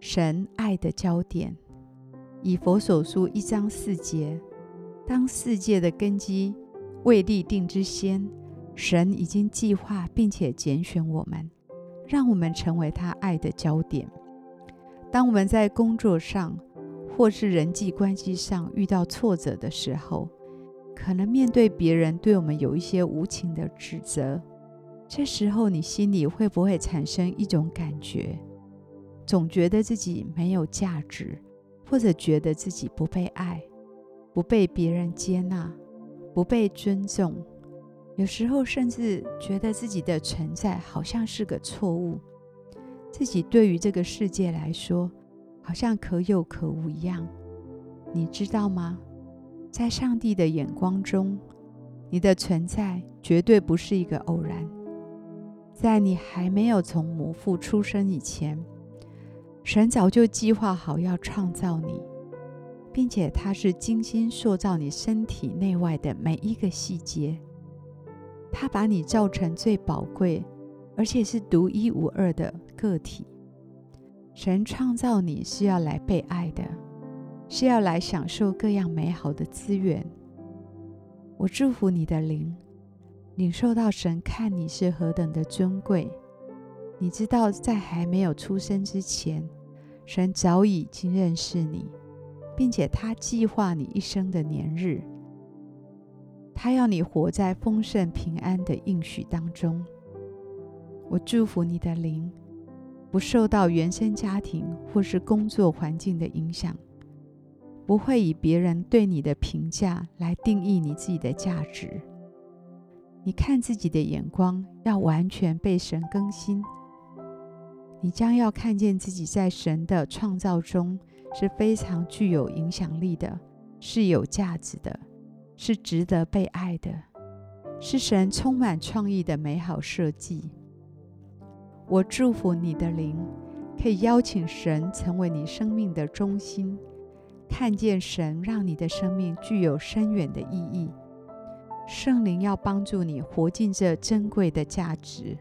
神爱的焦点，以佛所书一章四节，当世界的根基未立定之先，神已经计划并且拣选我们，让我们成为他爱的焦点。当我们在工作上或是人际关系上遇到挫折的时候，可能面对别人对我们有一些无情的指责，这时候你心里会不会产生一种感觉？总觉得自己没有价值，或者觉得自己不被爱，不被别人接纳，不被尊重。有时候甚至觉得自己的存在好像是个错误，自己对于这个世界来说好像可有可无一样。你知道吗？在上帝的眼光中，你的存在绝对不是一个偶然。在你还没有从母腹出生以前，神早就计划好要创造你，并且他是精心塑造你身体内外的每一个细节。他把你造成最宝贵，而且是独一无二的个体。神创造你是要来被爱的，是要来享受各样美好的资源。我祝福你的灵，领受到神看你是何等的尊贵。你知道，在还没有出生之前，神早已经认识你，并且他计划你一生的年日。他要你活在丰盛平安的应许当中。我祝福你的灵，不受到原生家庭或是工作环境的影响，不会以别人对你的评价来定义你自己的价值。你看自己的眼光要完全被神更新。你将要看见自己在神的创造中是非常具有影响力的，是有价值的，是值得被爱的，是神充满创意的美好设计。我祝福你的灵，可以邀请神成为你生命的中心，看见神让你的生命具有深远的意义。圣灵要帮助你活进这珍贵的价值，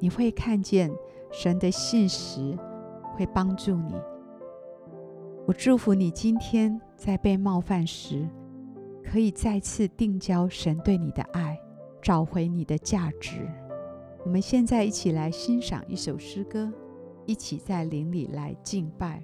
你会看见。神的信实会帮助你。我祝福你今天在被冒犯时，可以再次定交神对你的爱，找回你的价值。我们现在一起来欣赏一首诗歌，一起在灵里来敬拜。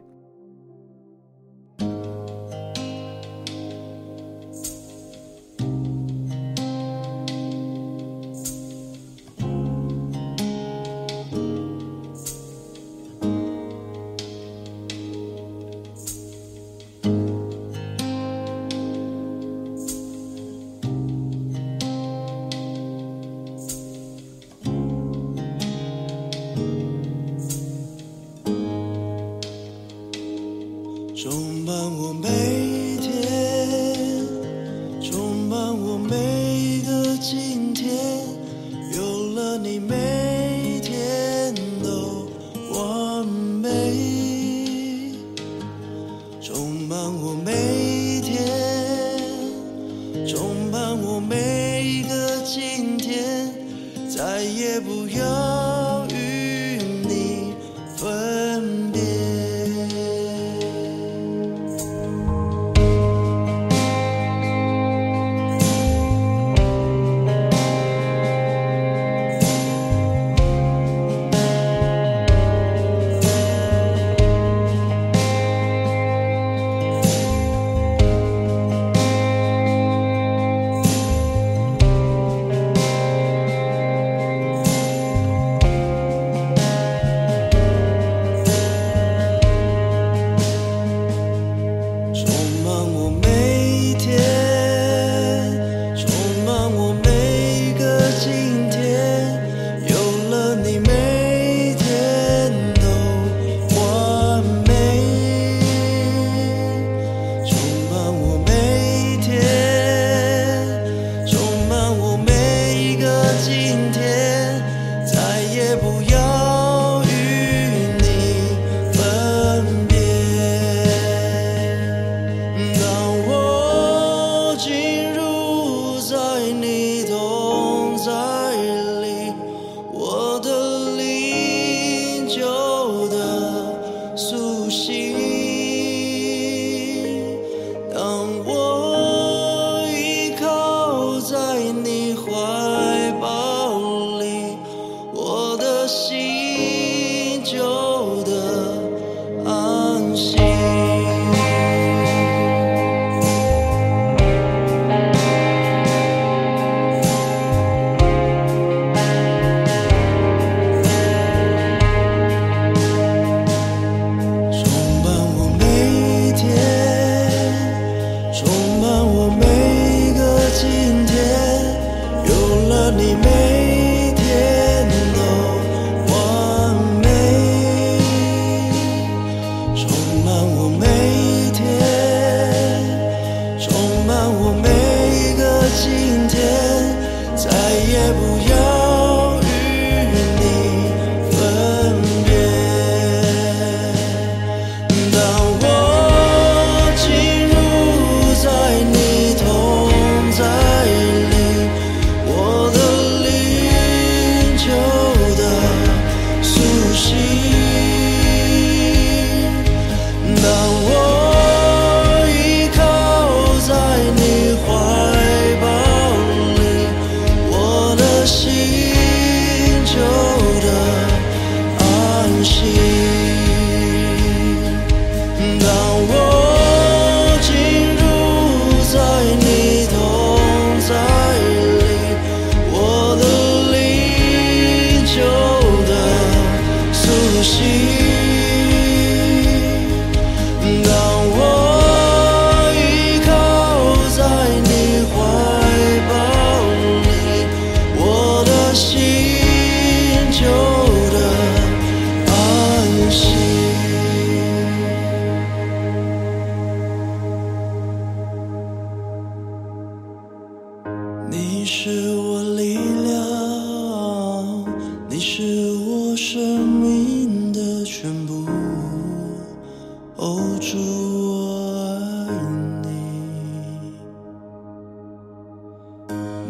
充满我每你没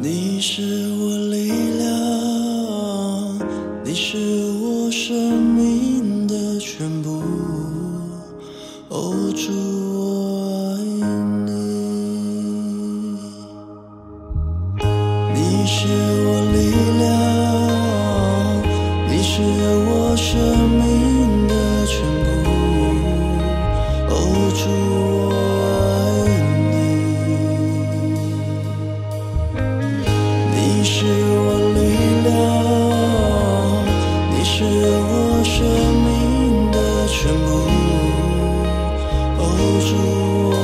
你是我力量你是我生命的全部。哦主我爱你。你是我力量你是我生命的全部。哦主我住我